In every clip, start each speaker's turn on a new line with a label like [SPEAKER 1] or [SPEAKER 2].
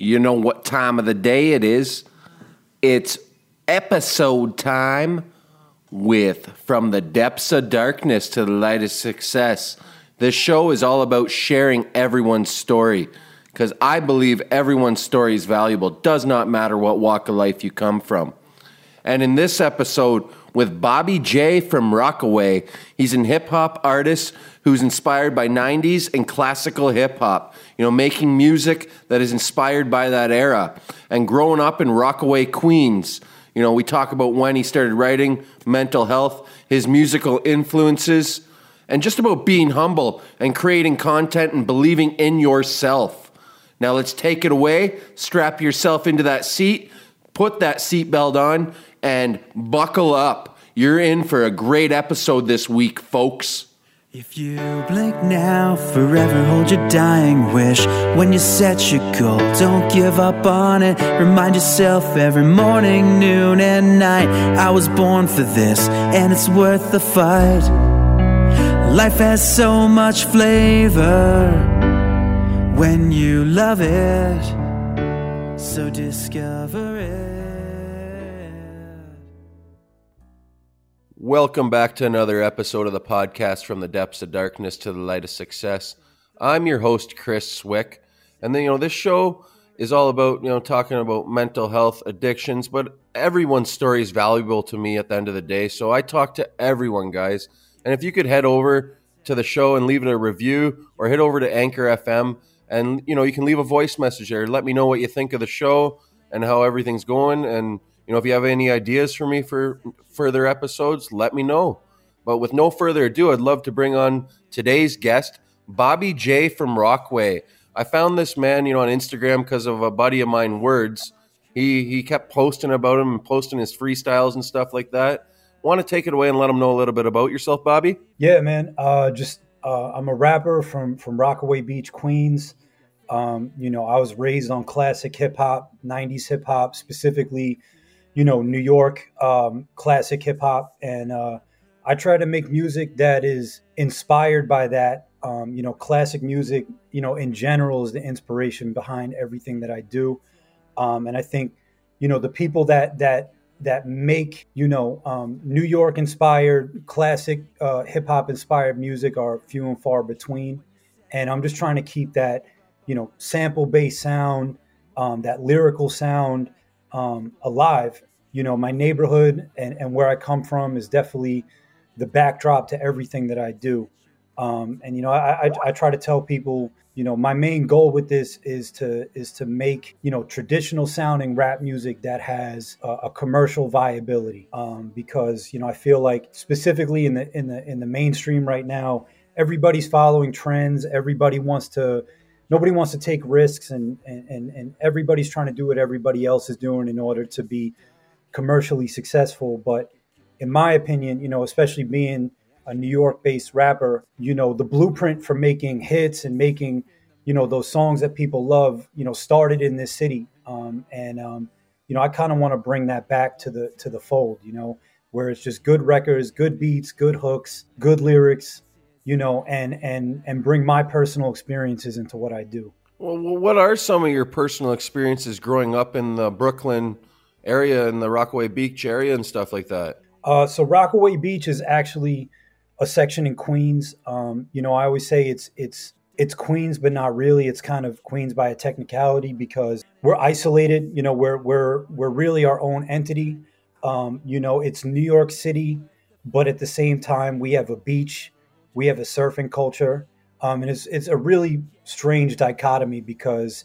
[SPEAKER 1] You know what time of the day it is. It's episode time with From the Depths of Darkness to the Light of Success. This show is all about sharing everyone's story because I believe everyone's story is valuable. Does not matter what walk of life you come from. And in this episode, with Bobby J from Rockaway, he's an hip hop artist who's inspired by 90s and classical hip hop, you know, making music that is inspired by that era. And growing up in Rockaway, Queens, you know, we talk about when he started writing, mental health, his musical influences, and just about being humble and creating content and believing in yourself. Now let's take it away, strap yourself into that seat, put that seatbelt on, and buckle up. You're in for a great episode this week, folks.
[SPEAKER 2] If you blink now, forever hold your dying wish. When you set your goal, don't give up on it. Remind yourself every morning, noon, and night. I was born for this, and it's worth the fight. Life has so much flavor when you love it. So discover it.
[SPEAKER 1] Welcome back to another episode of the podcast From the Depths of Darkness to the Light of Success. I'm your host, Chris Swick. And then, you know, this show is all about, you know, talking about mental health, addictions, but everyone's story is valuable to me at the end of the day. So I talk to everyone, guys. And if you could head over to the show and leave it a review or head over to Anchor FM and, you know, you can leave a voice message there. Let me know what you think of the show and how everything's going. And, you know, if you have any ideas for me for further episodes, let me know. But with no further ado, I'd love to bring on today's guest, Bobby J from Rockaway. I found this man, you know, on Instagram because of a buddy of mine, Words. He he kept posting about him and posting his freestyles and stuff like that. Want to take it away and let him know a little bit about yourself, Bobby?
[SPEAKER 3] Yeah, man. Uh, just uh, I'm a rapper from from Rockaway Beach, Queens. Um, you know, I was raised on classic hip hop, '90s hip hop, specifically you know, New York um, classic hip hop, and uh, I try to make music that is inspired by that. Um, you know, classic music, you know, in general is the inspiration behind everything that I do, um, and I think, you know, the people that that that make you know um, New York inspired classic uh, hip hop inspired music are few and far between, and I'm just trying to keep that you know sample based sound, um, that lyrical sound um, alive you know, my neighborhood and, and where I come from is definitely the backdrop to everything that I do. Um, and you know, I, I, I, try to tell people, you know, my main goal with this is to is to make you know traditional sounding rap music that has a, a commercial viability. Um, because you know, I feel like specifically in the in the in the mainstream right now, everybody's following trends. Everybody wants to nobody wants to take risks and, and and everybody's trying to do what everybody else is doing in order to be commercially successful. But in my opinion, you know, especially being a New York based rapper, you know, the blueprint for making hits and making, you know, those songs that people love, you know, started in this city. Um, and, um, you know, I kind of want to bring that back to the to the fold, you know, where it's just good records, good beats, good hooks, good lyrics, you know, and and and bring my personal experiences into what I do.
[SPEAKER 1] Well, what are some of your personal experiences growing up in the Brooklyn area in the Rockaway Beach area and stuff like that?
[SPEAKER 3] Uh, so Rockaway Beach is actually a section in Queens. Um, you know, I always say it's it's it's Queens, but not really. It's kind of Queens by a technicality because we're isolated. You know, we're we're we're really our own entity. Um, you know, it's New York City, but at the same time, we have a beach, we have a surfing culture, um, and it's it's a really strange dichotomy because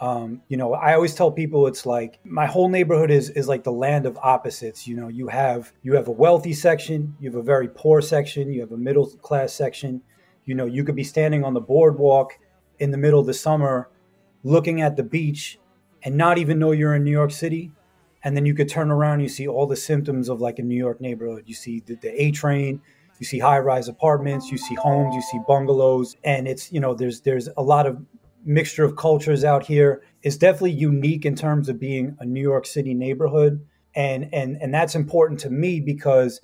[SPEAKER 3] um, you know, I always tell people it's like my whole neighborhood is is like the land of opposites. You know, you have you have a wealthy section, you have a very poor section, you have a middle class section. You know, you could be standing on the boardwalk in the middle of the summer, looking at the beach, and not even know you're in New York City. And then you could turn around, and you see all the symptoms of like a New York neighborhood. You see the, the A train, you see high rise apartments, you see homes, you see bungalows, and it's you know there's there's a lot of mixture of cultures out here. It's definitely unique in terms of being a New York City neighborhood. And and and that's important to me because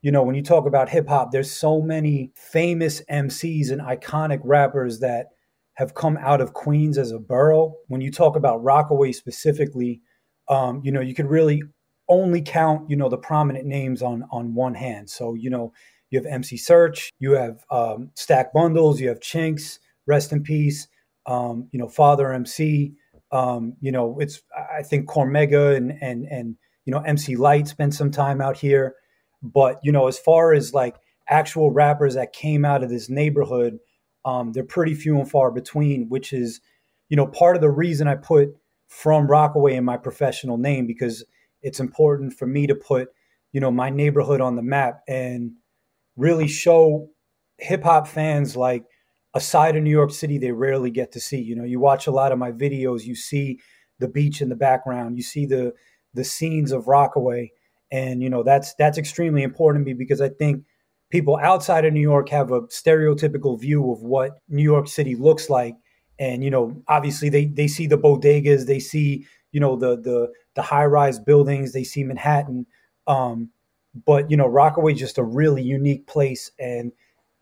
[SPEAKER 3] you know when you talk about hip hop there's so many famous MCs and iconic rappers that have come out of Queens as a borough. When you talk about Rockaway specifically, um, you know, you could really only count, you know, the prominent names on on one hand. So, you know, you have MC Search, you have um, Stack Bundles, you have Chinx, rest in peace, um, you know, Father MC, um, you know, it's I think Cormega and and and you know MC Lyte spent some time out here, but you know, as far as like actual rappers that came out of this neighborhood, um, they're pretty few and far between. Which is, you know, part of the reason I put from Rockaway in my professional name because it's important for me to put, you know, my neighborhood on the map and really show hip hop fans like a side of New York City they rarely get to see. You know, you watch a lot of my videos, you see the beach in the background, you see the the scenes of Rockaway, and you know that's that's extremely important to me because I think people outside of New York have a stereotypical view of what New York City looks like, and you know obviously they they see the bodegas, they see you know the the the high rise buildings, they see Manhattan, um, but you know Rockaway just a really unique place and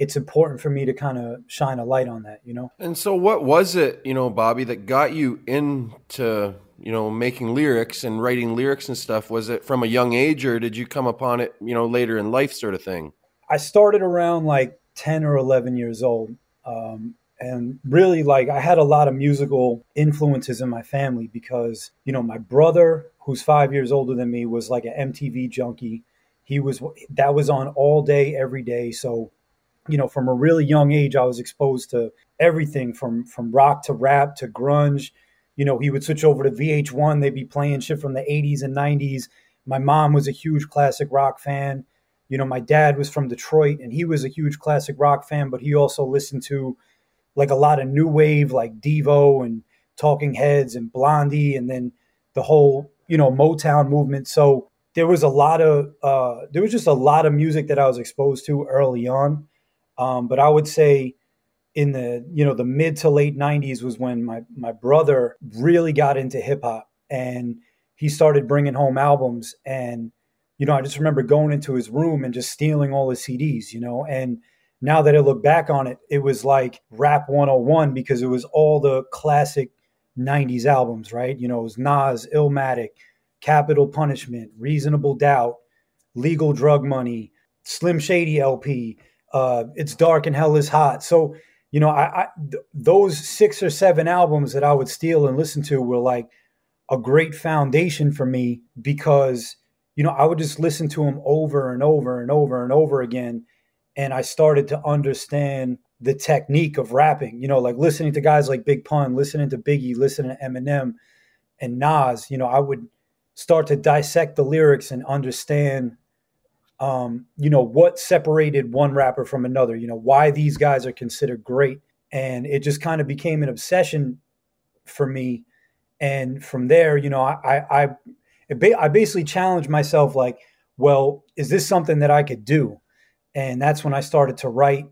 [SPEAKER 3] it's important for me to kind of shine a light on that, you know.
[SPEAKER 1] And so, what was it, you know, Bobby, that got you into, you know, making lyrics and writing lyrics and stuff? Was it from a young age, or did you come upon it, you know, later in life, sort of thing?
[SPEAKER 3] I started around like ten or eleven years old, um, and really, like, I had a lot of musical influences in my family because, you know, my brother, who's five years older than me, was like an MTV junkie. He was that was on all day, every day. So you know, from a really young age, I was exposed to everything from from rock to rap to grunge. You know, he would switch over to VH1. They'd be playing shit from the 80s and 90s. My mom was a huge classic rock fan. You know, my dad was from Detroit and he was a huge classic rock fan, but he also listened to like a lot of new wave, like Devo and Talking Heads and Blondie, and then the whole, you know, Motown movement. So there was a lot of, uh, there was just a lot of music that I was exposed to early on. Um, but I would say in the you know the mid to late 90s was when my my brother really got into hip hop and he started bringing home albums. And you know I just remember going into his room and just stealing all his CDs you know and now that I look back on it it was like rap 101 because it was all the classic 90s albums right? You know it was Nas Illmatic Capital Punishment Reasonable Doubt Legal Drug Money Slim Shady LP uh, it's dark and hell is hot. So you know, I, I th- those six or seven albums that I would steal and listen to were like a great foundation for me because you know I would just listen to them over and over and over and over again, and I started to understand the technique of rapping. You know, like listening to guys like Big Pun, listening to Biggie, listening to Eminem and Nas. You know, I would start to dissect the lyrics and understand um, you know, what separated one rapper from another, you know, why these guys are considered great. And it just kind of became an obsession for me. And from there, you know, I, I, I basically challenged myself like, well, is this something that I could do? And that's when I started to write.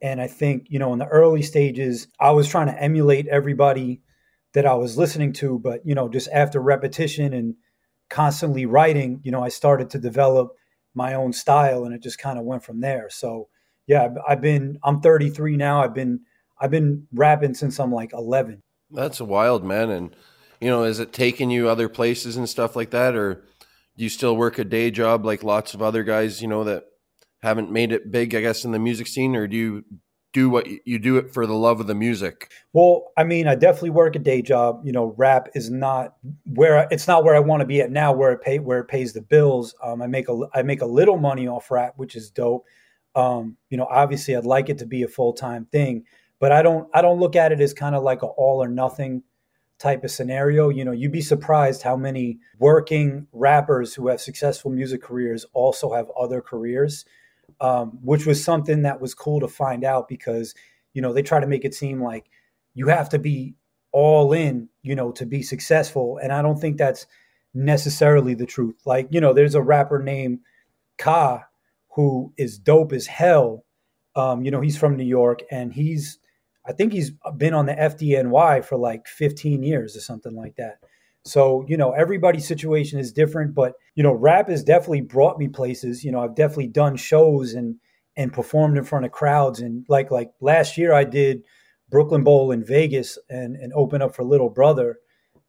[SPEAKER 3] And I think, you know, in the early stages, I was trying to emulate everybody that I was listening to. But, you know, just after repetition and constantly writing, you know, I started to develop my own style, and it just kind of went from there. So yeah, I've been I'm 33 now. I've been I've been rapping since I'm like 11.
[SPEAKER 1] That's a wild man, and you know, is it taking you other places and stuff like that, or do you still work a day job like lots of other guys? You know that haven't made it big, I guess, in the music scene, or do you do what you do it for the love of the music?
[SPEAKER 3] Well, I mean, I definitely work a day job. You know, rap is not where it's not where I want to be at now, where it pay where it pays the bills. Um, I make a I make a little money off rap, which is dope. Um, you know, obviously, I'd like it to be a full time thing, but I don't I don't look at it as kind of like a all or nothing type of scenario. You know, you'd be surprised how many working rappers who have successful music careers also have other careers um, which was something that was cool to find out because you know they try to make it seem like you have to be all in you know to be successful. And i don't think that's necessarily the truth. Like you know there's a rapper named ka who is dope as hell. Um, you know he's from new york and he's i think he's been on the fdny for like 15 years or something like that so, you know, everybody's situation is different, but you know, rap has definitely brought me places. You know, I've definitely done shows and and performed in front of crowds and like like last year I did Brooklyn Bowl in Vegas and and open up for Little Brother,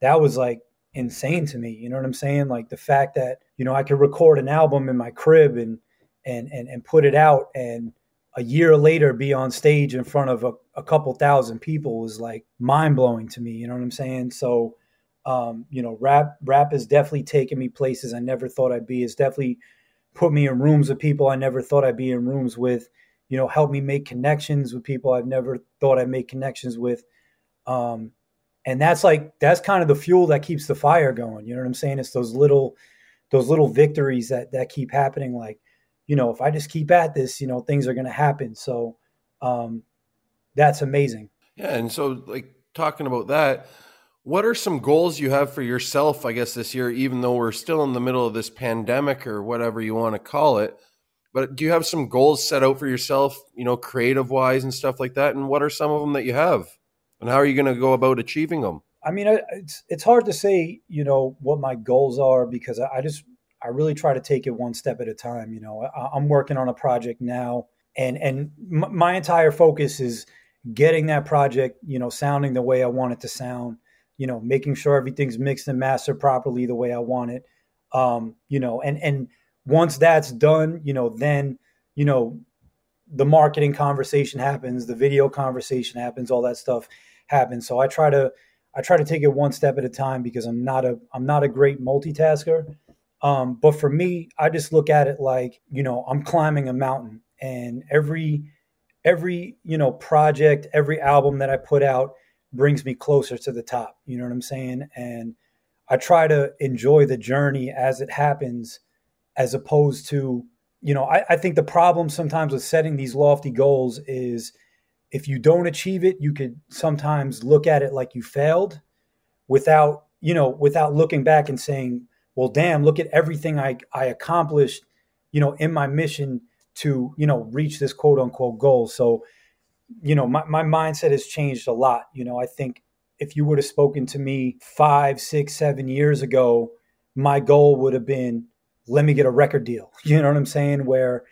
[SPEAKER 3] that was like insane to me. You know what I'm saying? Like the fact that you know I could record an album in my crib and and and and put it out and a year later be on stage in front of a, a couple thousand people was like mind blowing to me. You know what I'm saying? So, um, you know, rap rap has definitely taken me places I never thought I'd be. It's definitely put me in rooms with people I never thought I'd be in rooms with. You know, helped me make connections with people I've never thought I'd make connections with. Um, and that's like that's kind of the fuel that keeps the fire going. You know what I'm saying? It's those little those little victories that that keep happening. Like you know, if I just keep at this, you know, things are going to happen. So um, that's amazing.
[SPEAKER 1] Yeah, and so like talking about that, what are some goals you have for yourself? I guess this year, even though we're still in the middle of this pandemic or whatever you want to call it. But do you have some goals set out for yourself, you know, creative wise and stuff like that? And what are some of them that you have? And how are you going to go about achieving them?
[SPEAKER 3] I mean, it's it's hard to say, you know, what my goals are because I just I really try to take it one step at a time. You know, I, am working on a project now, and and my entire focus is getting that project, you know, sounding the way I want it to sound. You know, making sure everything's mixed and mastered properly the way I want it. Um, you know, and and once that's done, you know, then you know the marketing conversation happens, the video conversation happens, all that stuff happens. So I try to I try to take it one step at a time because I'm not a I'm not a great multitasker. Um, but for me, I just look at it like, you know, I'm climbing a mountain and every every, you know, project, every album that I put out brings me closer to the top. You know what I'm saying? And I try to enjoy the journey as it happens, as opposed to, you know, I, I think the problem sometimes with setting these lofty goals is if you don't achieve it, you could sometimes look at it like you failed without, you know, without looking back and saying, well, damn, look at everything I, I accomplished, you know, in my mission to, you know, reach this quote unquote goal. So, you know, my, my mindset has changed a lot. You know, I think if you would have spoken to me five, six, seven years ago, my goal would have been, let me get a record deal. You know what I'm saying? Where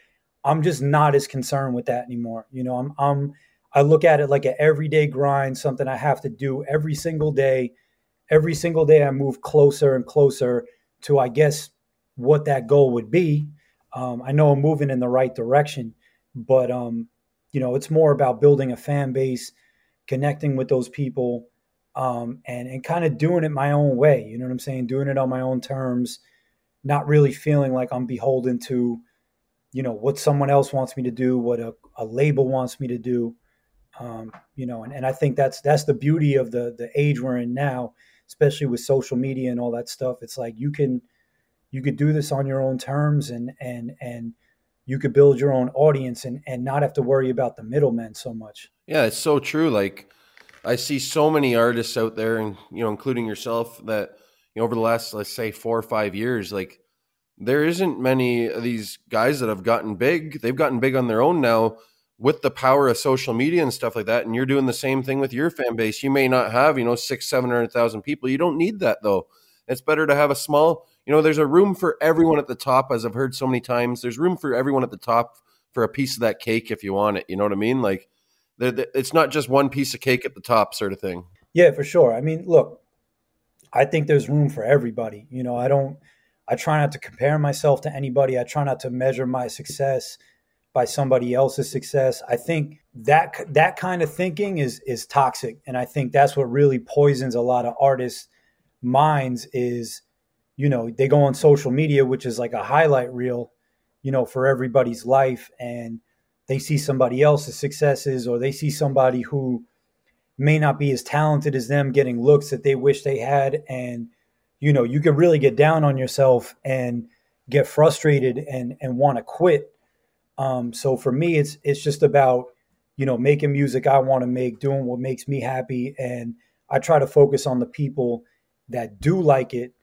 [SPEAKER 3] I'm just not as concerned with that anymore. You know, I'm, I'm, I look at it like an everyday grind, something I have to do every single day. Every single day I move closer and closer to I guess what that goal would be. Um, I know I'm moving in the right direction, but um, you know, it's more about building a fan base, connecting with those people, um, and and kind of doing it my own way. You know what I'm saying? Doing it on my own terms, not really feeling like I'm beholden to, you know, what someone else wants me to do, what a, a label wants me to do. Um, you know, and, and I think that's that's the beauty of the the age we're in now especially with social media and all that stuff. It's like you can you could do this on your own terms and and and you could build your own audience and and not have to worry about the middlemen so much.
[SPEAKER 1] Yeah, it's so true. Like I see so many artists out there, and you know, including yourself, that you know over the last let's say four or five years, like there isn't many of these guys that have gotten big. They've gotten big on their own now with the power of social media and stuff like that, and you're doing the same thing with your fan base, you may not have, you know, six, seven hundred thousand people. You don't need that though. It's better to have a small, you know, there's a room for everyone at the top, as I've heard so many times. There's room for everyone at the top for a piece of that cake if you want it. You know what I mean? Like, it's not just one piece of cake at the top, sort of thing.
[SPEAKER 3] Yeah, for sure. I mean, look, I think there's room for everybody. You know, I don't, I try not to compare myself to anybody. I try not to measure my success by somebody else's success. I think that that kind of thinking is is toxic, and I think that's what really poisons a lot of artists' minds. Is you know they go on social media, which is like a highlight reel, you know, for everybody's life, and they see somebody else's successes, or they see somebody who may not be as talented as them getting looks that they wish they had, and you know you could really get down on yourself and get frustrated and and want to quit. Um, so for me, it's it's just about you know making music I want to make, doing what makes me happy, and I try to focus on the people that do like it,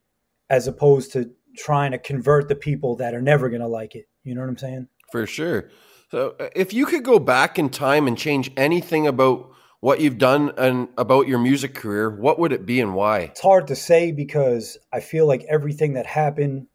[SPEAKER 3] as opposed to trying to convert the people that are never going to like it. You know what I'm saying?
[SPEAKER 1] For sure. So uh, if you could go back in time and change anything about what you've done and about your music career, what would it be and why?
[SPEAKER 3] It's hard to say because I feel like everything that happened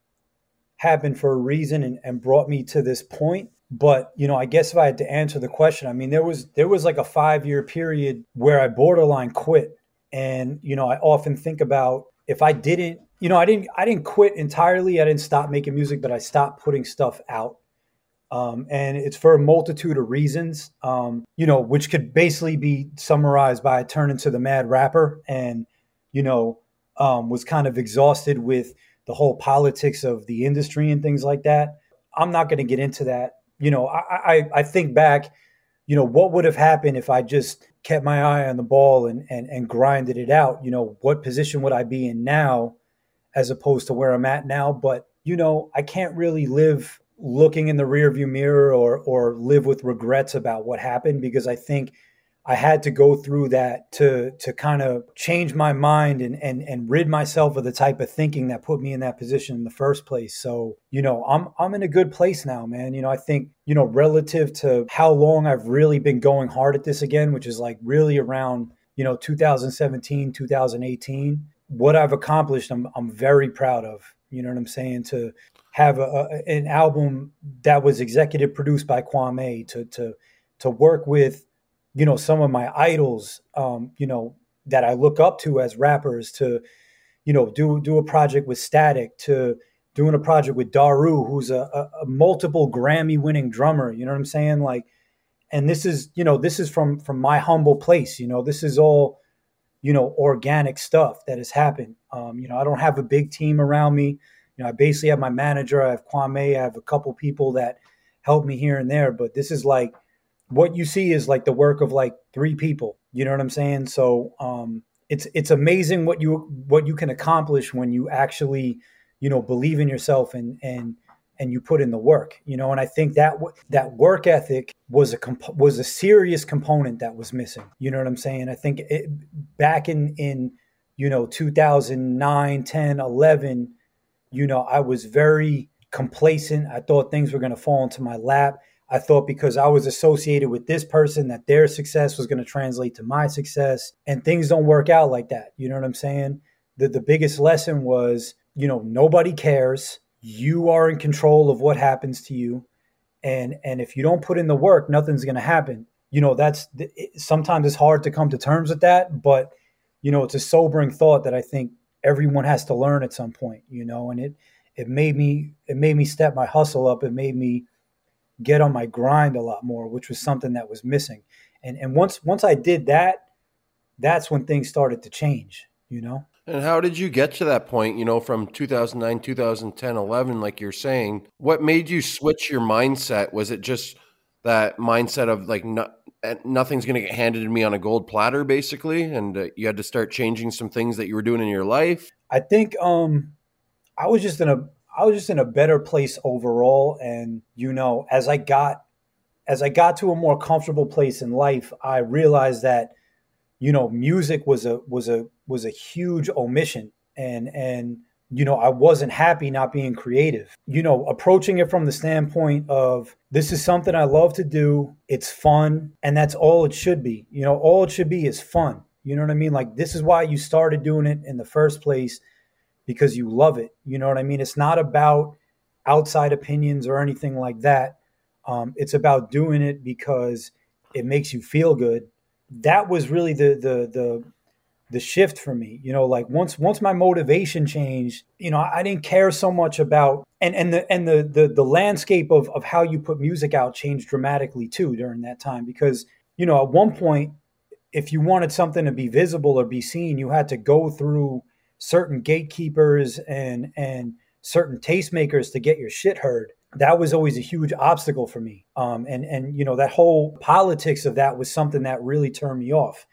[SPEAKER 3] happened for a reason and, and brought me to this point but you know, I guess if I had to answer the question, I mean, there was there was like a five year period where I borderline quit, and you know, I often think about if I didn't, you know, I didn't I didn't quit entirely. I didn't stop making music, but I stopped putting stuff out. Um, and it's for a multitude of reasons, um, you know, which could basically be summarized by I turned into the mad rapper and, you know, um, was kind of exhausted with the whole politics of the industry and things like that. I'm not going to get into that. You know, I, I, I think back, you know, what would have happened if I just kept my eye on the ball and, and, and grinded it out? You know, what position would I be in now as opposed to where I'm at now? But, you know, I can't really live looking in the rearview mirror or, or live with regrets about what happened because I think – I had to go through that to to kind of change my mind and and and rid myself of the type of thinking that put me in that position in the first place. So, you know, I'm I'm in a good place now, man. You know, I think, you know, relative to how long I've really been going hard at this again, which is like really around, you know, 2017, 2018, what I've accomplished, I'm I'm very proud of. You know what I'm saying? To have a, a, an album that was executive produced by Kwame, to to to work with you know some of my idols um, you know that I look up to as rappers to you know do do a project with Statik to doing a project with Daru who's a, a, a multiple Grammy winning drummer you know what I'm saying like and this is you know this is from from my humble place you know this is all you know organic stuff that has happened um, you know I don't have a big team around me you know I basically have my manager I have Kwame I have a couple people that help me here and there but this is like what you see is like the work of like three people. You know what I'm saying? So um, it's it's amazing what you what you can accomplish when you actually you know believe in yourself and and and you put in the work. You know, and I think that that work ethic was a comp- was a serious component that was missing. You know what I'm saying? I think it, back in in you know 2009, 10, 11, you know, I was very complacent. I thought things were going to fall into my lap I thought because I was associated with this person that their success was going to translate to my success. And things don't work out like that. You know what I'm saying? The, the biggest lesson was, you know, nobody cares. You are in control of what happens to you. And, and if you don't put in the work, nothing's going to happen. You know, that's it, sometimes it's hard to come to terms with that, but, you know, it's a sobering thought that I think everyone has to learn at some point, you know, and it, it made me, it made me step my hustle up. It made me, get on my grind a lot more, which was something that was missing. And and once once I did that, that's when things started to change, you know?
[SPEAKER 1] And how did you get to that point, you know, from 2009, 2010, 11 like you're saying? What made you switch your mindset? Was it just that mindset of like eh, nothing's going to get handed to me on a gold platter basically and uh, you had to start changing some things that you were doing in your life?
[SPEAKER 3] I think um I was just in a I was just in a better place overall. And, you know, as I got, as I got to a more comfortable place in life, I realized that, you know, music was a, was a, was a huge omission. And, and, you know, I wasn't happy not being creative. You know, approaching it from the standpoint of this is something I love to do. It's fun. And that's all it should be. You know, all it should be is fun. You know what I mean? Like, this is why you started doing it in the first place because you love it. You know what I mean? It's not about outside opinions or anything like that. Um, it's about doing it because it makes you feel good. That was really the the the the shift for me. You know, like once once my motivation changed, you know, I didn't care so much about and and the and the the, the landscape of of how you put music out changed dramatically too during that time because you know at one point if you wanted something to be visible or be seen, you had to go through certain gatekeepers and and certain tastemakers to get your shit heard that was always a huge obstacle for me um, and and you know that whole politics of that was something that really turned me off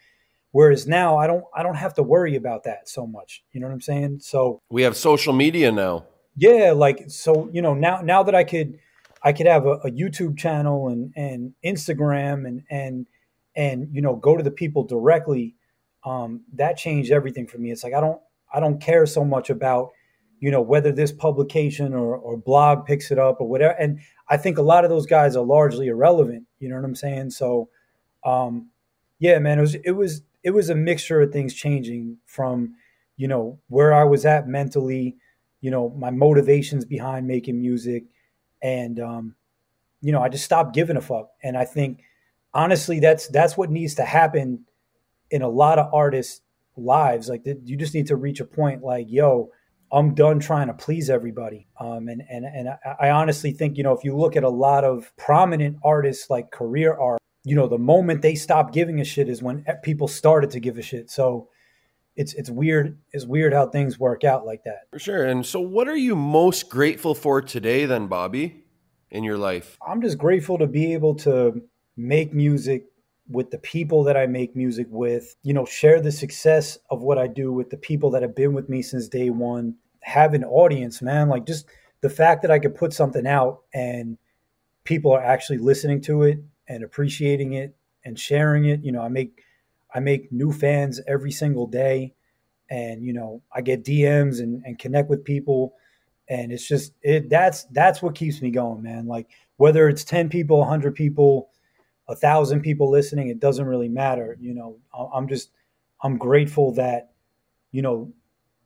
[SPEAKER 3] whereas now i don't i don't have to worry about that so much you know what i'm saying so
[SPEAKER 1] we have social media now
[SPEAKER 3] yeah like so you know now now that i could i could have a, a youtube channel and and instagram and and and you know go to the people directly um, that changed everything for me it's like i don't I don't care so much about, you know, whether this publication or, or blog picks it up or whatever. And I think a lot of those guys are largely irrelevant. You know what I'm saying? So, um, yeah, man, it was it was it was a mixture of things changing from, you know, where I was at mentally, you know, my motivations behind making music, and um, you know, I just stopped giving a fuck. And I think honestly, that's that's what needs to happen in a lot of artists' lives. Like you just need to reach a point like, yo, I'm done trying to please everybody. Um, and and and I, I honestly think you know if you look at a lot of prominent artists like career art, you know the moment they stopped giving a shit is when people started to give a shit. So it's it's weird. It's weird how things work out like that.
[SPEAKER 1] For sure. And so, what are you most grateful for today, then, Bobby, in your life?
[SPEAKER 3] I'm just grateful to be able to make music with the people that I make music with, you know, share the success of what I do with the people that have been with me since day one, have an audience, man. Like just the fact that I could put something out and people are actually listening to it and appreciating it and sharing it. You know, I make I make new fans every single day and you know, I get DMs and, and connect with people and it's just it that's that's what keeps me going, man. Like whether it's 10 people, 100 people, a thousand people listening, it doesn't really matter. You know, I'm just, I'm grateful that, you know,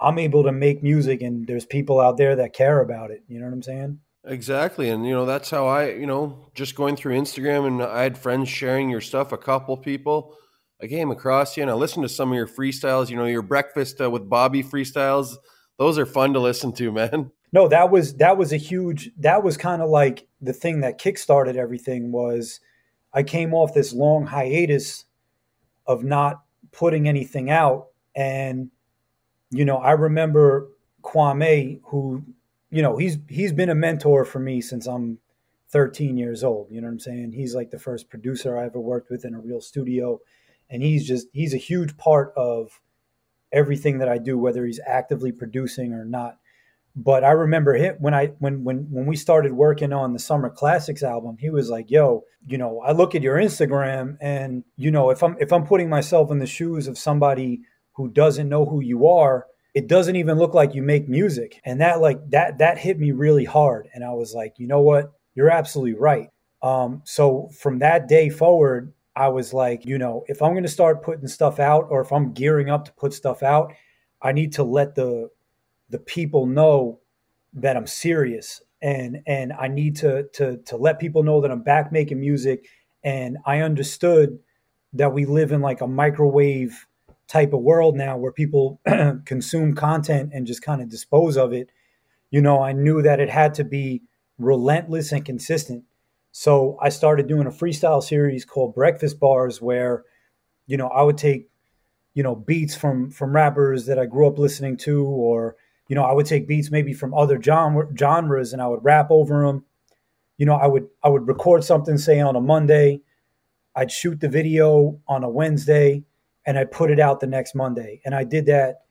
[SPEAKER 3] I'm able to make music and there's people out there that care about it. You know what I'm saying?
[SPEAKER 1] Exactly. And, you know, that's how I, you know, just going through Instagram and I had friends sharing your stuff, a couple people. I came across you and I listened to some of your freestyles, you know, your breakfast uh, with Bobby freestyles. Those are fun to listen to, man.
[SPEAKER 3] No, that was, that was a huge, that was kind of like the thing that kickstarted everything was, I came off this long hiatus of not putting anything out. And, you know, I remember Kwame, who, you know, he's he's been a mentor for me since I'm 13 years old. You know what I'm saying? He's like the first producer I ever worked with in a real studio. And he's just he's a huge part of everything that I do, whether he's actively producing or not but I remember him when I when when when we started working on the Summer Classics album, he was like, "Yo, you know, I look at your Instagram and you know, if I'm if I'm putting myself in the shoes of somebody who doesn't know who you are, it doesn't even look like you make music." And that like that that hit me really hard and I was like, "You know what? You're absolutely right." Um, so from that day forward, I was like, you know, if I'm going to start putting stuff out or if I'm gearing up to put stuff out, I need to let the the people know that I'm serious and and I need to to to let people know that I'm back making music and I understood that we live in like a microwave type of world now where people consume content and just kind of dispose of it you know I knew that it had to be relentless and consistent. So I started doing a freestyle series called Breakfast Bars where you know I would take you know beats from from rappers that I grew up listening to or you know, I would take beats maybe from other genre, genres and I would rap over them. You know, I would I would record something say on a Monday, I'd shoot the video on a Wednesday, and I'd put it out the next Monday. And I did that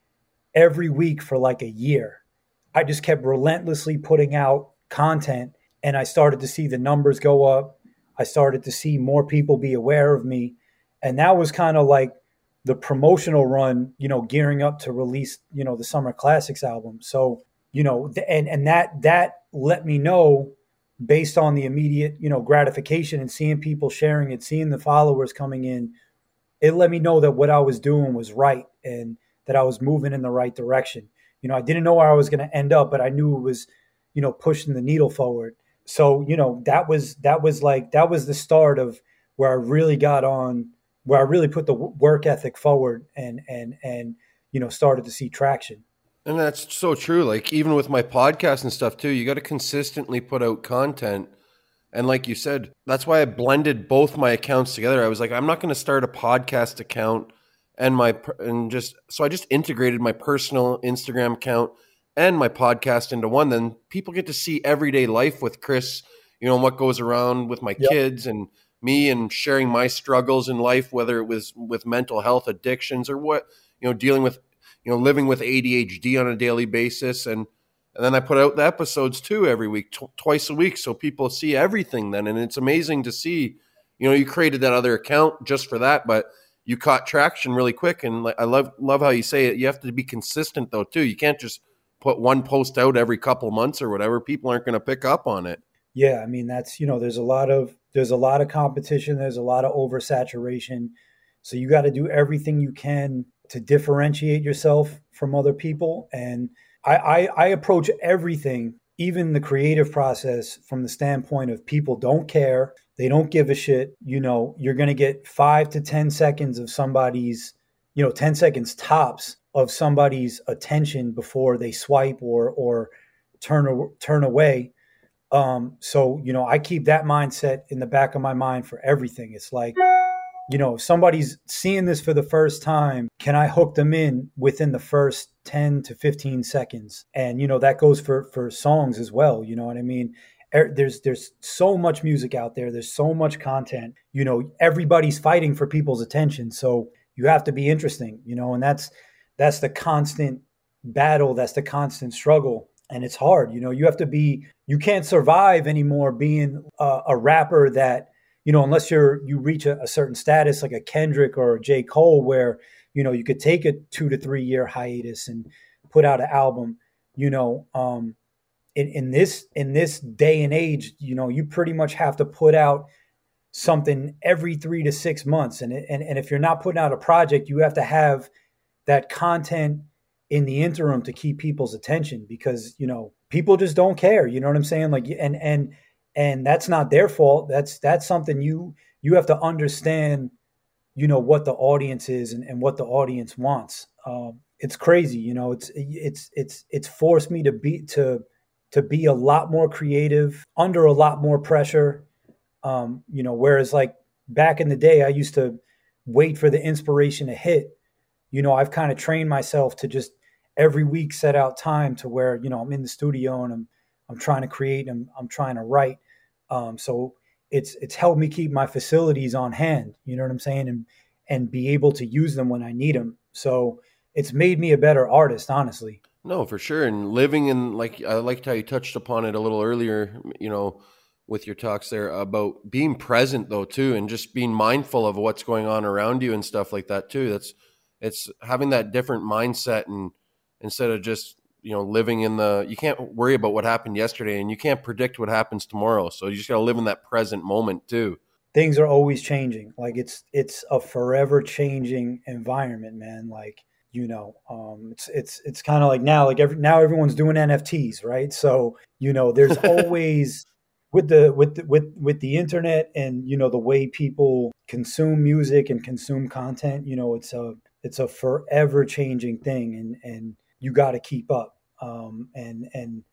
[SPEAKER 3] every week for like a year. I just kept relentlessly putting out content and I started to see the numbers go up. I started to see more people be aware of me. And that was kind of like the promotional run, you know, gearing up to release, you know, the Summer Classics album. So, you know, and and that that let me know based on the immediate, you know, gratification and seeing people sharing it, seeing the followers coming in, it let me know that what I was doing was right and that I was moving in the right direction. You know, I didn't know where I was going to end up, but I knew it was, you know, pushing the needle forward. So, you know, that was that was like that was the start of where I really got on where I really put the work ethic forward and and and you know started to see traction.
[SPEAKER 1] And that's so true. Like even with my podcast and stuff too, you got to consistently put out content. And like you said, that's why I blended both my accounts together. I was like, I'm not going to start a podcast account and my and just so I just integrated my personal Instagram account and my podcast into one. Then people get to see everyday life with Chris. You know what goes around with my yep. kids and me and sharing my struggles in life, whether it was with mental health addictions or what, you know, dealing with, you know, living with ADHD on a daily basis. And, and then I put out the episodes too every week, tw- twice a week. So people see everything then. And it's amazing to see, you know, you created that other account just for that, but you caught traction really quick. And I love, love how you say it. You have to be consistent though, too. You can't just put one post out every couple months or whatever. People aren't going to pick up on it.
[SPEAKER 3] Yeah. I mean, that's, you know, there's a lot of, there's a lot of competition there's a lot of oversaturation so you got to do everything you can to differentiate yourself from other people and I, I, I approach everything even the creative process from the standpoint of people don't care, they don't give a shit. You know, you're going to get five to 10 seconds of somebody's, you know, 10 seconds tops of somebody's attention before they swipe or, or turn, turn away. Um, so, you know, I keep that mindset in the back of my mind for everything. It's like, you know, if somebody's seeing this for the first time, can I hook them in within the first 10 to 15 seconds? And, you know, that goes for, for songs as well. You know what I mean? Er, there's, there's so much music out there. There's so much content, you know, everybody's fighting for people's attention. So you have to be interesting, you know, and that's, that's the constant battle. That's the constant struggle. And it's hard, you know, you have to be, you can't survive anymore being a, a rapper that, you know, unless you're you reach a, a, certain status like a Kendrick or a J. Cole, where you know you could take a two to three year hiatus and put out an album. You know, um, in in this in this day and age, you know, you pretty much have to put out something every three to six months, and and and if you're not putting out a project, you have to have that content in the interim to keep people's attention because you know people just don't care. You know what I'm saying? Like, and and and that's not their fault that's that's something you you have to understand you know what the audience is and, and what the audience wants. Um, it's crazy you know it's it's it's it's forced me to be to to be a lot more creative under a lot more pressure. Um, you know whereas like back in the day i used to wait for the inspiration to hit. You know i've kind of trained myself to just every week set out time to where you know i'm in the studio and i'm i'm trying to create and i'm, I'm trying to write. Um, so it's it's helped me keep my facilities on hand. You know what I'm saying, and and be able to use them when I need them. So it's made me a better artist, honestly.
[SPEAKER 1] No, for sure. And living in like I liked how you touched upon it a little earlier. You know, with your talks there about being present though too, and just being mindful of what's going on around you and stuff like that too. That's it's having that different mindset and instead of just you know living in the you can't worry about what happened yesterday and you can't predict what happens tomorrow. So you just got to live in that present moment too.
[SPEAKER 3] Things are always changing. Like it's it's a forever changing environment man. Like you know um, it's it's it's kind of like now like every now everyone's doing nfts right? So you know there's always with the with the, with with the internet and you know the way people consume music and consume content you know it's a it's a forever changing thing. And and you got to keep up um, and and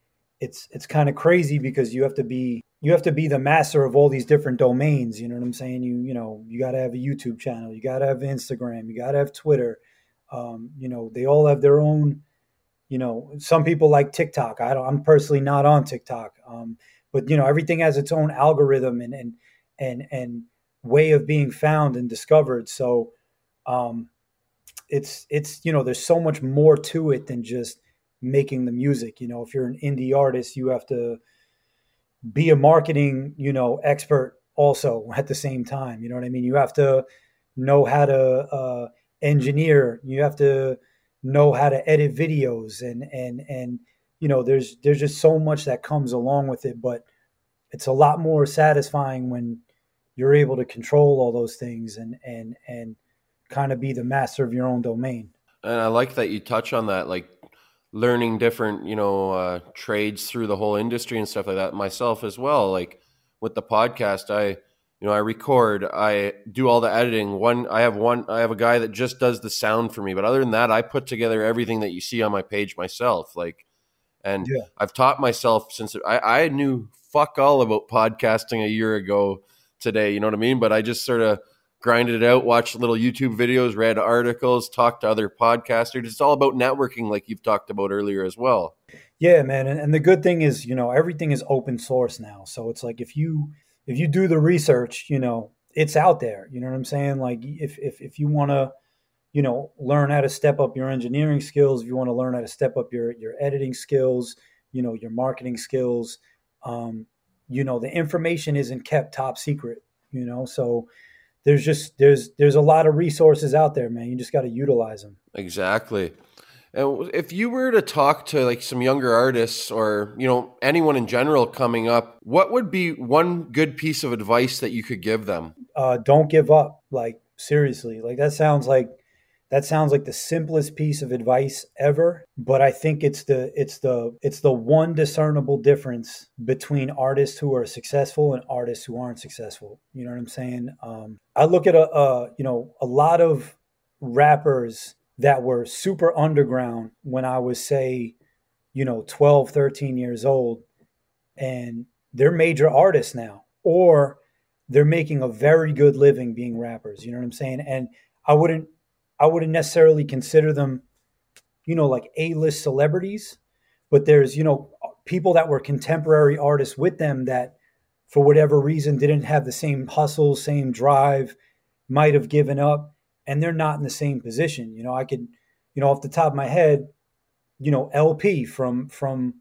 [SPEAKER 3] it's it's kind of crazy because you have to be you have to be the master of all these different domains. You know what I'm saying? You you know you got to have a YouTube channel, you got to have Instagram, you got to have Twitter. Um, you know they all have their own. You know some people like TikTok. I don't. I'm personally not on TikTok. Um, but you know everything has its own algorithm and and and and way of being found and discovered. So um, it's it's you know there's so much more to it than just making the music. You know, if you're an indie artist, you have to be a marketing, you know, expert also at the same time. You know what I mean? You have to know how to uh, engineer. You have to know how to edit videos, and and and you know, there's there's just so much that comes along with it. But it's a lot more satisfying when you're able to control all those things and and and kind of be the master of your own domain.
[SPEAKER 1] And I like that you touch on that, like learning different you know uh, trades through the whole industry and stuff like that myself as well like with the podcast i you know i record i do all the editing one i have one i have a guy that just does the sound for me but other than that i put together everything that you see on my page myself like and yeah. i've taught myself since I, I knew fuck all about podcasting a year ago today you know what i mean but i just sort of grinded it out, watched little YouTube videos, read articles, talked to other podcasters. It's all about networking, like you've talked about earlier as well.
[SPEAKER 3] Yeah, man. And, and the good thing is, you know, everything is open source now. So it's like if you if you do the research, you know, it's out there. You know what I'm saying? Like if if if you want to, you know, learn how to step up your engineering skills, if you want to learn how to step up your your editing skills, you know, your marketing skills, um, you know, the information isn't kept top secret. You know, so there's just there's there's a lot of resources out there, man. You just got to utilize them.
[SPEAKER 1] Exactly. And if you were to talk to like some younger artists or you know anyone in general coming up, what would be one good piece of advice that you could give them?
[SPEAKER 3] Uh, don't give up. Like seriously, like that sounds like that sounds like the simplest piece of advice ever, but I think it's the it's the it's the one discernible difference between artists who are successful and artists who aren't successful. You know what I'm saying? Um, I look at a, a you know a lot of rappers that were super underground when I was say you know 12 13 years old and they're major artists now or they're making a very good living being rappers you know what i'm saying and i wouldn't I wouldn't necessarily consider them, you know, like A list celebrities, but there's, you know, people that were contemporary artists with them that for whatever reason didn't have the same hustle, same drive, might have given up, and they're not in the same position. You know, I could, you know, off the top of my head, you know, El-P from from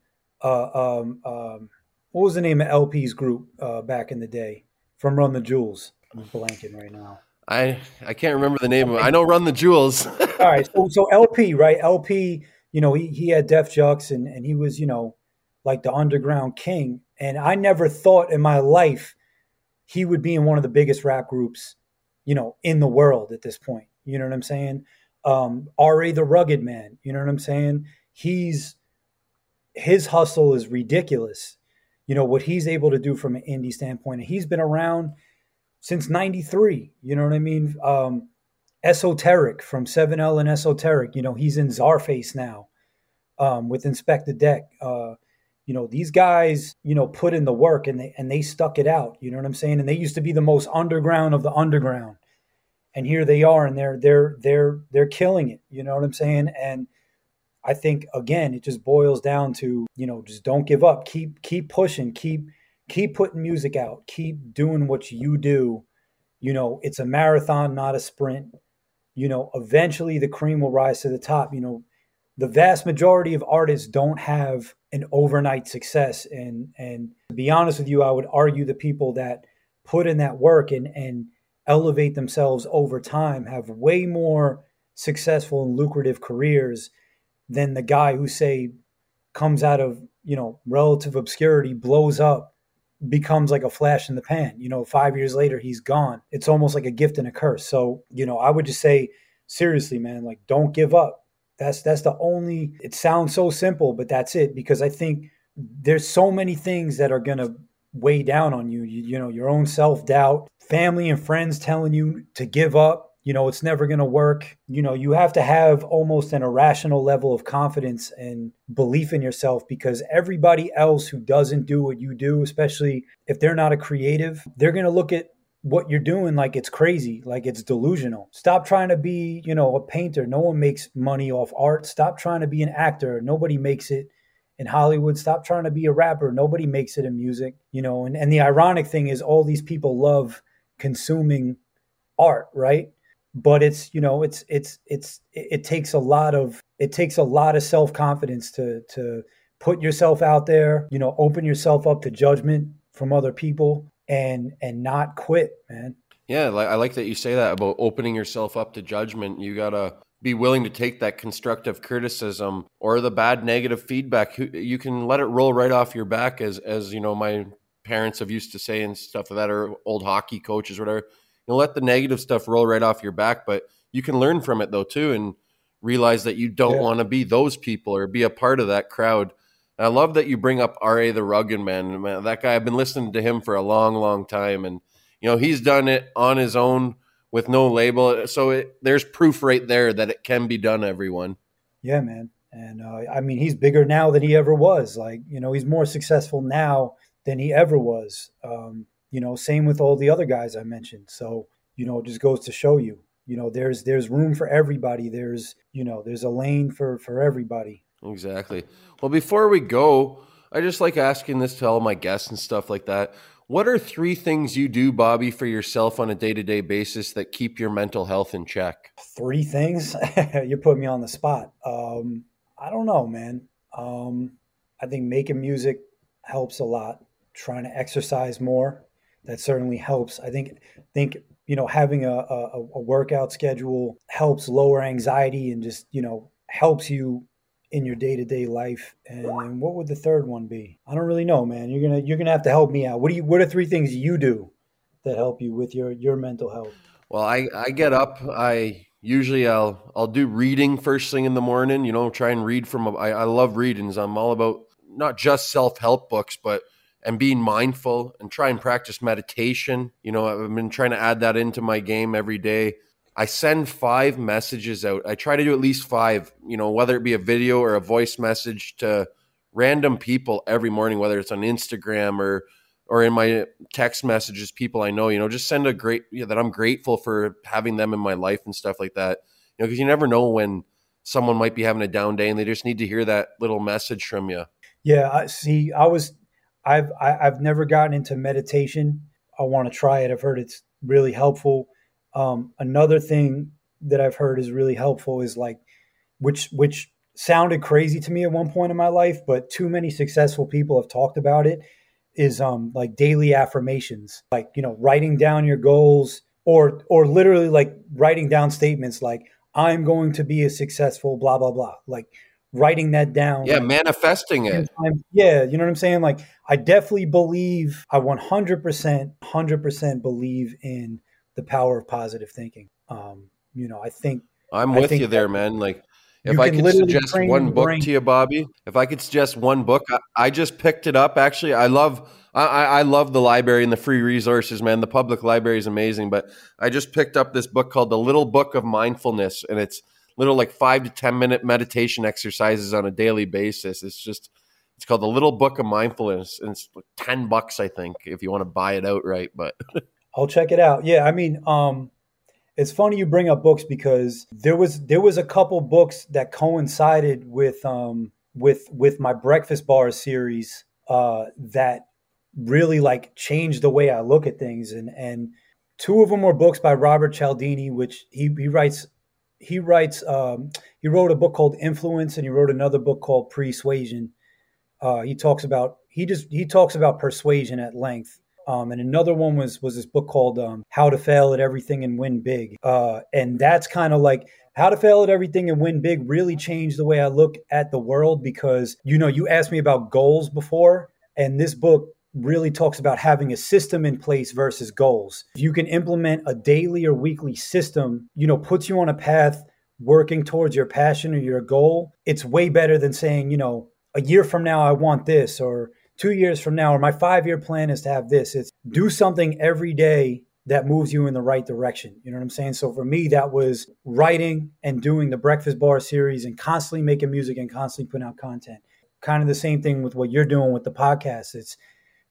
[SPEAKER 3] uh, um, um, what was the name of El-P's group uh, back in the day from Run the Jewels? I'm blanking right now.
[SPEAKER 1] I I can't remember the name of it. I know Run the Jewels.
[SPEAKER 3] All right, so, so El-P, right? El-P, you know, he he had Def Jux and and he was, you know, like the underground king. And I never thought in my life he would be in one of the biggest rap groups, you know, in the world at this point. You know what I'm saying? Um, R.A. the Rugged Man, you know what I'm saying? He's his hustle is ridiculous. You know, what he's able to do from an indie standpoint. And he's been around since 93. You know what I mean? Um, Esoteric from 7L and Esoteric, you know, he's in Czarface now um, with Inspectah Deck. Uh, you know, these guys, you know, put in the work and they and they stuck it out. You know what I'm saying? And they used to be the most underground of the underground. And here they are and they're they're they're they're killing it. You know what I'm saying? And I think again, it just boils down to, you know, just don't give up. Keep keep pushing, keep keep putting music out, keep doing what you do. You know, it's a marathon, not a sprint. You know, eventually the cream will rise to the top. You know, the vast majority of artists don't have an overnight success. And and to be honest with you, I would argue the people that put in that work and and elevate themselves over time have way more successful and lucrative careers than the guy who say comes out of you know relative obscurity blows up becomes like a flash in the pan. You know, five years later, he's gone. It's almost like a gift and a curse. So, you know, I would just say, seriously, man, like don't give up. That's that's the only. It sounds so simple, but that's it. Because I think there's so many things that are gonna weigh down on you. You, you know, your own self doubt, family and friends telling you to give up you know it's never going to work you know you have to have almost an irrational level of confidence and belief in yourself because everybody else who doesn't do what you do especially if they're not a creative they're going to look at what you're doing like it's crazy like it's delusional stop trying to be you know a painter no one makes money off art stop trying to be an actor nobody makes it in Hollywood. Stop trying to be a rapper. Nobody makes it in music, you know. And, and the ironic thing is, all these people love consuming art, right? But it's you know it's it's it's it takes a lot of it takes a lot of self-confidence to to put yourself out there you know open yourself up to judgment from other people and and not quit man.
[SPEAKER 1] Yeah i like that you say that about opening yourself up to judgment. You gotta be willing to take that constructive criticism or the bad negative feedback. You can let it roll right off your back as as you know my parents have used to say and stuff like that are old hockey coaches whatever you know, let the negative stuff roll right off your back, but you can learn from it though too, and realize that you don't yeah. want to be those people or be a part of that crowd. And I love that you bring up R.A. the Rugged Man. man. That guy, I've been listening to him for a long, long time, and you know he's done it on his own with no label. So it, there's proof right there that it can be done. Everyone.
[SPEAKER 3] Yeah, man. And uh, I mean, he's bigger now than he ever was. Like, you know, he's more successful now than he ever was. Um, you know, same with all the other guys I mentioned. So, you know, it just goes to show you, you know, there's there's room for everybody. There's, you know, there's a lane for for everybody.
[SPEAKER 1] Exactly. Well, before we go, I just like asking this to all my guests and stuff like that. What are three things you do, Bobby, for yourself on a day to day basis that keep your mental health in check?
[SPEAKER 3] Three things? you put me on the spot. Um, I don't know, man. Um, I think making music helps a lot. Trying to exercise more that certainly helps. I think think you know having a, a, a workout schedule helps lower anxiety and just you know helps you in your day to day life. And what would the third one be? I don't really know, man. You're gonna you're gonna have to help me out. What do you? What are three things you do that help you with your your mental health?
[SPEAKER 1] Well, I I get up. I usually I'll I'll do reading first thing in the morning. You know, try and read from. A, I, I love readings. I'm all about not just self help books, but and being mindful and try and practice meditation. You know, I've been trying to add that into my game every day. I send five messages out. I try to do at least five, you know, whether it be a video or a voice message to random people every morning, whether it's on Instagram or or in my text messages, people I know, you know, just send a great you know, that I'm grateful for having them in my life and stuff like that. You know, because you never know when someone might be having a down day and they just need to hear that little message from you.
[SPEAKER 3] Yeah, I see. I was, I've, I, have i have never gotten into meditation. I want to try it. I've heard it's really helpful. Um, another thing that I've heard is really helpful is like, which which sounded crazy to me at one point in my life, but too many successful people have talked about it. Is um like daily affirmations, like you know, writing down your goals, or or literally like writing down statements like I'm going to be a successful blah blah blah, like writing that down.
[SPEAKER 1] Yeah,
[SPEAKER 3] like,
[SPEAKER 1] manifesting it.
[SPEAKER 3] Yeah, you know what I'm saying? Like I definitely believe I 100% 100% believe in the power of positive thinking. Um, you know, I think
[SPEAKER 1] I'm with think you there, man. Like if I could suggest one book brain. to you, Bobby, if I could suggest one book, I, I just picked it up. Actually, I love I, I, love the library and the free resources, man. The public library is amazing. But I just picked up this book called The Little Book of Mindfulness, and it's little like five to ten minute meditation exercises on a daily basis. It's just it's called The Little Book of Mindfulness, and it's like ten bucks, I think, if you want to buy it outright. But
[SPEAKER 3] I'll check it out. Yeah, I mean, um, it's funny you bring up books because there was there was a couple books that coincided with um, with with my breakfast bar series uh, that really like changed the way I look at things and and two of them were books by Robert Cialdini which he he writes he writes um, he wrote a book called Influence and he wrote another book called Persuasion. Uh, he talks about he just he talks about persuasion at length um, and another one was was this book called um, How to Fail at Everything and Win Big. Uh, and that's kind of like how to fail at everything and win big really changed the way I look at the world because you know you asked me about goals before, and this book really talks about having a system in place versus goals. If you can implement a daily or weekly system, you know, puts you on a path working towards your passion or your goal, it's way better than saying, you know, a year from now I want this or two years from now, or my five year plan is to have this. It's do something every day that moves you in the right direction. You know what I'm saying? So for me, that was writing and doing the Breakfast Bar series and constantly making music and constantly putting out content. Kind of the same thing with what you're doing with the podcast. It's,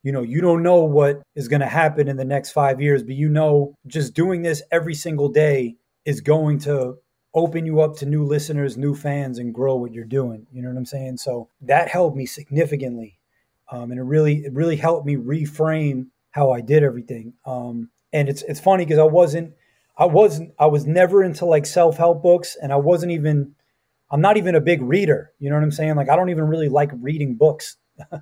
[SPEAKER 3] you know, you don't know what is going to happen in the next five years, but you know, just doing this every single day is going to open you up to new listeners, new fans, and grow what you're doing. You know what I'm saying? So that helped me significantly um, and it really it really helped me reframe how I did everything. Um, and it's it's funny because I wasn't I wasn't I was never into like self help books, and I wasn't even I'm not even a big reader. You know what I'm saying? Like I don't even really like reading books.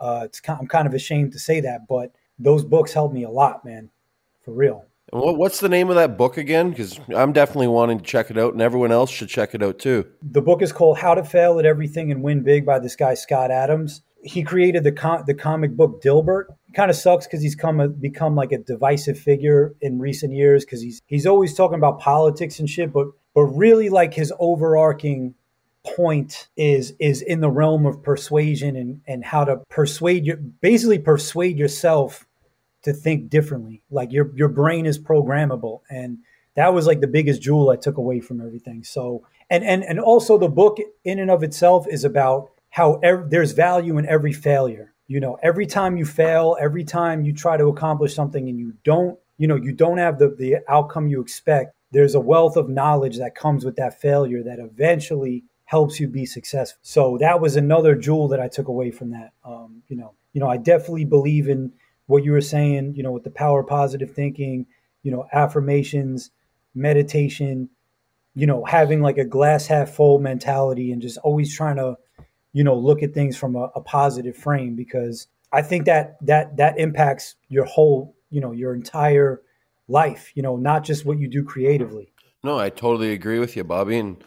[SPEAKER 3] uh, it's kind, I'm kind of ashamed to say that, but those books helped me a lot, man, for real.
[SPEAKER 1] What's the name of that book again? Because I'm definitely wanting to check it out, and everyone else should check it out too.
[SPEAKER 3] The book is called "How to Fail at Everything and Win Big" by this guy Scott Adams he created the com- the comic book Dilbert. Kind of sucks because he's come a, become like a divisive figure in recent years because he's he's always talking about politics and shit, but but really like his overarching point is is in the realm of persuasion and and how to persuade you basically persuade yourself to think differently. Like your your brain is programmable and that was like the biggest jewel I took away from everything. So and and and also the book in and of itself is about how ev- there's value in every failure. You know, every time you fail, every time you try to accomplish something and you don't, you know, you don't have the, the outcome you expect, there's a wealth of knowledge that comes with that failure that eventually helps you be successful. So that was another jewel that I took away from that. Um, you know, you know, I definitely believe in what you were saying, you know, with the power of positive thinking, you know, affirmations, meditation, you know, having like a glass half full mentality and just always trying to you know look at things from a, a positive frame because I think that that that impacts your whole you know your entire life you know not just what you do creatively
[SPEAKER 1] no i totally agree with you bobby and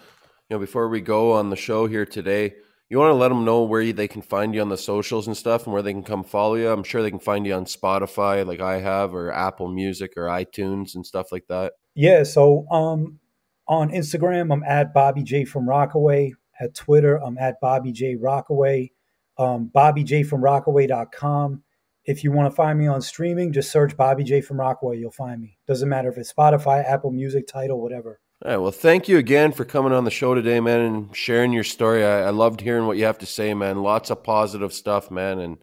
[SPEAKER 1] you know before we go on the show here today you want to let them know where they can find you on the socials and stuff and where they can come follow you i'm sure they can find you on spotify like i have or apple music or itunes and stuff like that
[SPEAKER 3] yeah so um on Instagram, I'm at Bobby J from Rockaway. At Twitter, I'm at Bobby J Rockaway. Um, BobbyJ If you want to find me on streaming, just search Bobby J from Rockaway. You'll find me. Doesn't matter if it's Spotify, Apple Music, Tidal, whatever.
[SPEAKER 1] All right. Well, thank you again for coming on the show today, man, and sharing your story. I, I loved hearing what you have to say, man. Lots of positive stuff, man, and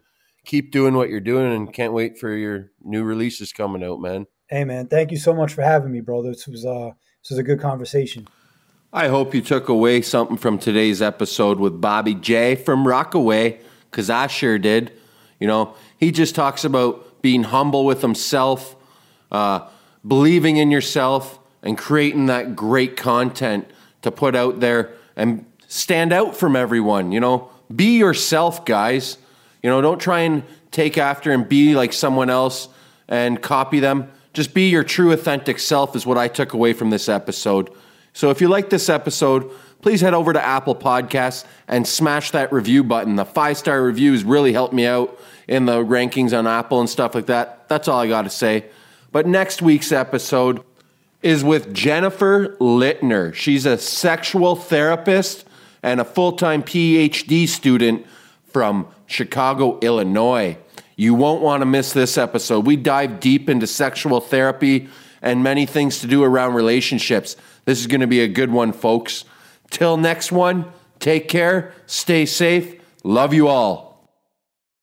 [SPEAKER 1] keep doing what you're doing. And can't wait for your new releases coming out, man.
[SPEAKER 3] Hey, man, thank you so much for having me, bro. This was uh, this was a good conversation.
[SPEAKER 1] I hope you took away something from today's episode with Bobby J from Rockaway, because I sure did. You know, he just talks about being humble with himself, uh, believing in yourself, and creating that great content to put out there and stand out from everyone. You know, be yourself, guys. You know, don't try and take after and be like someone else and copy them. Just be your true, authentic self, is what I took away from this episode. So if you like this episode, please head over to Apple Podcasts and smash that review button. The five star reviews really helped me out in the rankings on Apple and stuff like that. That's all I got to say. But next week's episode is with Jennifer Litner. She's a sexual therapist and a full time PhD student from Chicago, Illinois. You won't want to miss this episode. We dive deep into sexual therapy and many things to do around relationships. This is going to be a good one, folks. Till next one, take care, stay safe, love you all.